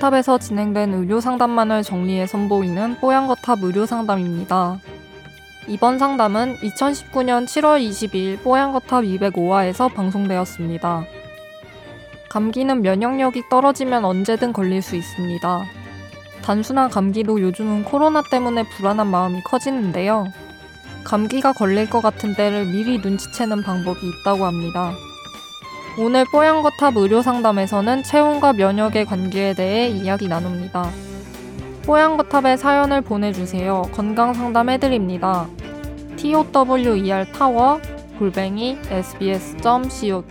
뽀양거탑에서 진행된 의료 상담만을 정리해 선보이는 뽀양거탑 의료 상담입니다. 이번 상담은 2019년 7월 22일 뽀양거탑 205화에서 방송되었습니다. 감기는 면역력이 떨어지면 언제든 걸릴 수 있습니다. 단순한 감기도 요즘은 코로나 때문에 불안한 마음이 커지는데요. 감기가 걸릴 것 같은 때를 미리 눈치채는 방법이 있다고 합니다. 오늘 뽀얀거탑 의료상담에서는 체온과 면역의 관계에 대해 이야기 나눕니다. 뽀얀거탑에 사연을 보내주세요. 건강상담 해드립니다. tower 타워 골뱅이 sbs.co.kr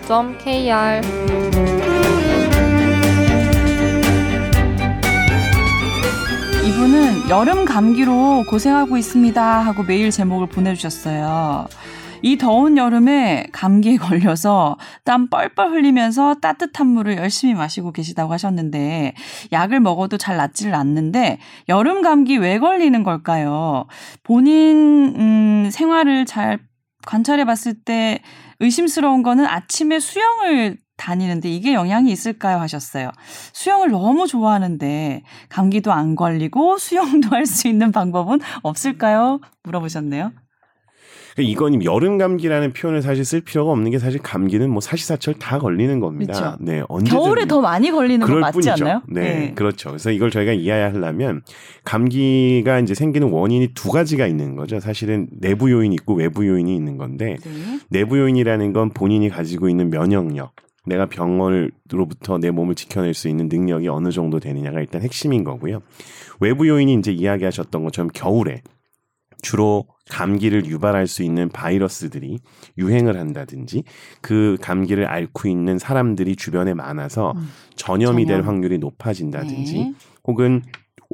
이분은 여름 감기로 고생하고 있습니다 하고 메일 제목을 보내주셨어요. 이 더운 여름에 감기에 걸려서 땀 뻘뻘 흘리면서 따뜻한 물을 열심히 마시고 계시다고 하셨는데 약을 먹어도 잘 낫지를 않는데 여름 감기 왜 걸리는 걸까요? 본인 음, 생활을 잘 관찰해 봤을 때 의심스러운 거는 아침에 수영을 다니는데 이게 영향이 있을까요? 하셨어요. 수영을 너무 좋아하는데 감기도 안 걸리고 수영도 할 수 있는 방법은 없을까요? 물어보셨네요. 그러니까 이건 여름 감기라는 표현을 사실 쓸 필요가 없는 게 사실 감기는 뭐 사시사철 다 걸리는 겁니다. 그렇죠. 네, 언제 겨울에 더 많이 걸리는 거 맞지 뿐이죠. 않나요? 네, 네, 그렇죠. 그래서 이걸 저희가 이해하려면 감기가 이제 생기는 원인이 두 가지가 있는 거죠. 사실은 내부 요인이 있고 외부 요인이 있는 건데 네. 내부 요인이라는 건 본인이 가지고 있는 면역력, 내가 병원으로부터 내 몸을 지켜낼 수 있는 능력이 어느 정도 되느냐가 일단 핵심인 거고요. 외부 요인이 이제 이야기하셨던 것처럼 겨울에 주로 감기를 유발할 수 있는 바이러스들이 유행을 한다든지 그 감기를 앓고 있는 사람들이 주변에 많아서 음. 전염이 될 전염. 확률이 높아진다든지 네. 혹은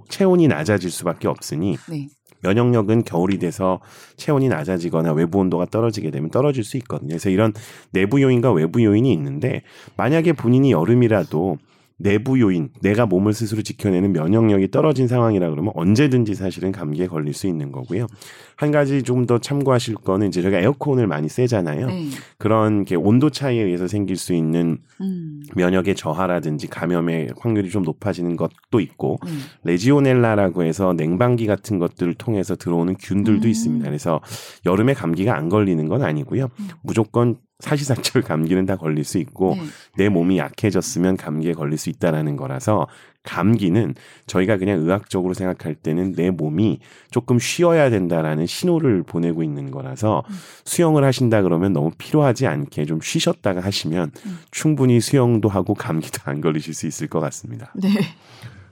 체온이 낮아질 수밖에 없으니 네. 면역력은 겨울이 돼서 체온이 낮아지거나 외부 온도가 떨어지게 되면 떨어질 수 있거든요. 그래서 이런 내부 요인과 외부 요인이 있는데 만약에 본인이 여름이라도 내부 요인, 내가 몸을 스스로 지켜내는 면역력이 떨어진 상황이라 그러면 언제든지 사실은 감기에 걸릴 수 있는 거고요. 한 가지 좀 더 참고하실 거는 이제 저희가 에어컨을 많이 쐬잖아요. 네. 그런 게 온도 차이에 의해서 생길 수 있는 음. 면역의 저하라든지 감염의 확률이 좀 높아지는 것도 있고 네. 레지오넬라라고 해서 냉방기 같은 것들을 통해서 들어오는 균들도 음. 있습니다. 그래서 여름에 감기가 안 걸리는 건 아니고요. 음. 무조건 사시사철 감기는 다 걸릴 수 있고 네. 내 몸이 약해졌으면 감기에 걸릴 수 있다라는 거라서 감기는 저희가 그냥 의학적으로 생각할 때는 내 몸이 조금 쉬어야 된다라는 신호를 보내고 있는 거라서 음. 수영을 하신다 그러면 너무 피로하지 않게 좀 쉬셨다가 하시면 음. 충분히 수영도 하고 감기도 안 걸리실 수 있을 것 같습니다. 네.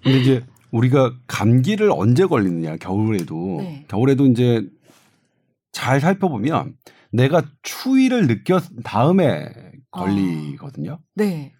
근데 이제 우리가 감기를 언제 걸리느냐 겨울에도 네. 겨울에도 이제 잘 살펴보면 내가 추위를 느꼈 다음에 걸리거든요. 네.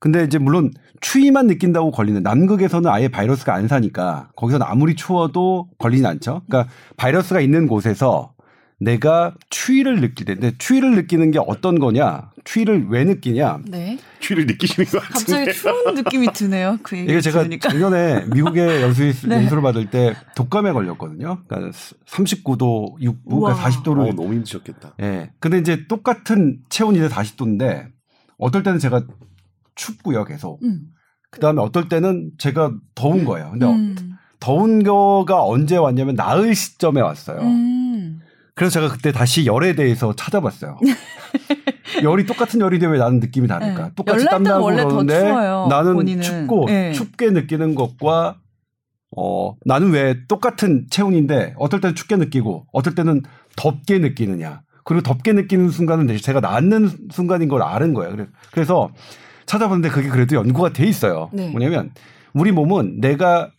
근데 이제 물론 추위만 느낀다고 걸리는 남극에서는 아예 바이러스가 안 사니까 거기서는 아무리 추워도 걸리진 않죠. 그러니까 바이러스가 있는 곳에서 내가 추위를 느낄 때, 근데 추위를 느끼는 게 어떤 거냐? 추위를 왜 느끼냐? 네. 추위를 느끼시는 것 같은데. 갑자기 추운 느낌이 드네요. 그 얘기 이게 제가 들으니까. 작년에 미국에 연수 네. 연수를 받을 때 독감에 걸렸거든요. 그러니까 39도 6부, 우와. 그러니까 40도를. 어, 너무 힘드셨겠다. 예. 근데 이제 똑같은 체온이 이제 40도인데 어떨 때는 제가 춥고요, 계속. 음. 그 다음에 어떨 때는 제가 더운 거예요. 근데 음. 더운 거가 언제 왔냐면 나을 시점에 왔어요. 음. 그래서 제가 그때 다시 열에 대해서 찾아봤어요. 열이 똑같은 열인데 왜 나는 느낌이 다를까? 네. 똑같이 땀나고 그러는데 추워요, 나는 본인은. 춥고 네. 춥게 느끼는 것과 어 나는 왜 똑같은 체온인데 어떨 때는 춥게 느끼고 어떨 때는 덥게 느끼느냐? 그리고 덥게 느끼는 순간은 제가 낫는 순간인 걸 아는 거예요. 그래- 그래서 찾아봤는데 그게 그래도 연구가 돼 있어요. 네. 뭐냐면 우리 몸은 내가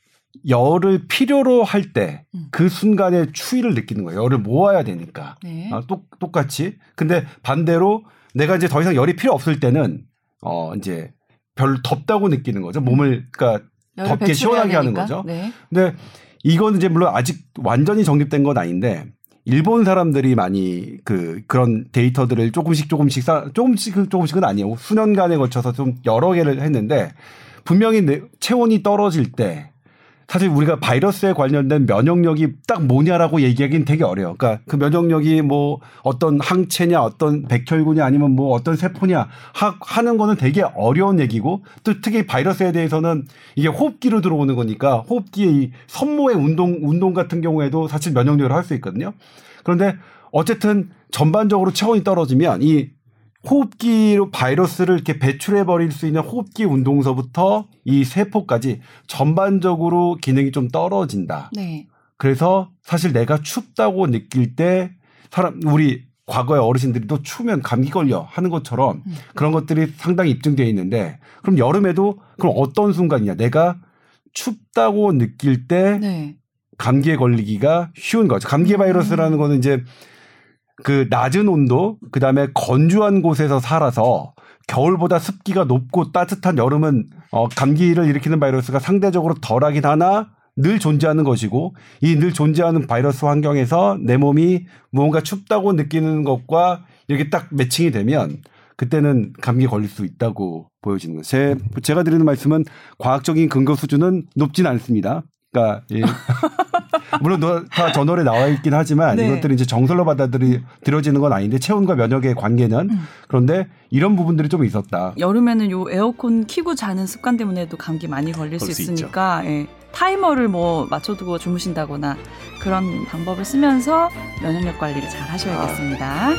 열을 필요로 할때 음. 그 순간에 추위를 느끼는 거예요. 열을 모아야 되니까. 네. 아, 똑, 똑같이. 근데 반대로 내가 이제 더 이상 열이 필요 없을 때는 어 이제 별로 덥다고 느끼는 거죠. 몸을 그러니까 덥게 시원하게 하는 되니까. 거죠. 네. 근데 이건 이제 물론 아직 완전히 정립된 건 아닌데 일본 사람들이 많이 그 그런 데이터들을 조금씩 조금씩 쌓 조금씩 조금씩은 아니에요. 수년간에 거쳐서 좀 여러 개를 했는데 분명히 내 체온이 떨어질 때 사실 우리가 바이러스에 관련된 면역력이 딱 뭐냐라고 얘기하기는 되게 어려요. 그러니까 그 면역력이 뭐 어떤 항체냐, 어떤 백혈구냐, 아니면 뭐 어떤 세포냐 하, 하는 거는 되게 어려운 얘기고 또 특히 바이러스에 대해서는 이게 호흡기로 들어오는 거니까 호흡기의 이 선모의 운동 운동 같은 경우에도 사실 면역력을 할 수 있거든요. 그런데 어쨌든 전반적으로 체온이 떨어지면 이 호흡기로 바이러스를 이렇게 배출해 버릴 수 있는 호흡기 운동서부터 이 세포까지 전반적으로 기능이 좀 떨어진다. 네. 그래서 사실 내가 춥다고 느낄 때 사람 우리 과거의 어르신들이 또 추우면 감기 걸려 하는 것처럼 음. 그런 것들이 상당히 입증되어 있는데 그럼 여름에도 그럼 어떤 순간이냐 내가 춥다고 느낄 때 네. 감기에 걸리기가 쉬운 거죠. 감기 바이러스라는 거는 이제 그 낮은 온도, 그 다음에 건조한 곳에서 살아서 겨울보다 습기가 높고 따뜻한 여름은 어, 감기를 일으키는 바이러스가 상대적으로 덜하긴 하나 늘 존재하는 것이고 이 늘 존재하는 바이러스 환경에서 내 몸이 무언가 춥다고 느끼는 것과 이렇게 딱 매칭이 되면 그때는 감기 걸릴 수 있다고 보여지는 거죠. 제, 제가 드리는 말씀은 과학적인 근거 수준은 높진 않습니다. 그러니까 예. 물론 너- 다 저널에 나와 있긴 하지만 네. 이것들이 이제 정설로 받아들여지는 건 아닌데 체온과 면역의 관계는 음. 그런데 이런 부분들이 좀 있었다. 여름에는 요 에어컨 키고 자는 습관 때문에도 감기 많이 걸릴 수 걸릴 수 있으니까 예. 타이머를 뭐 맞춰두고 주무신다거나 그런 방법을 쓰면서 면역력 관리를 잘 하셔야겠습니다.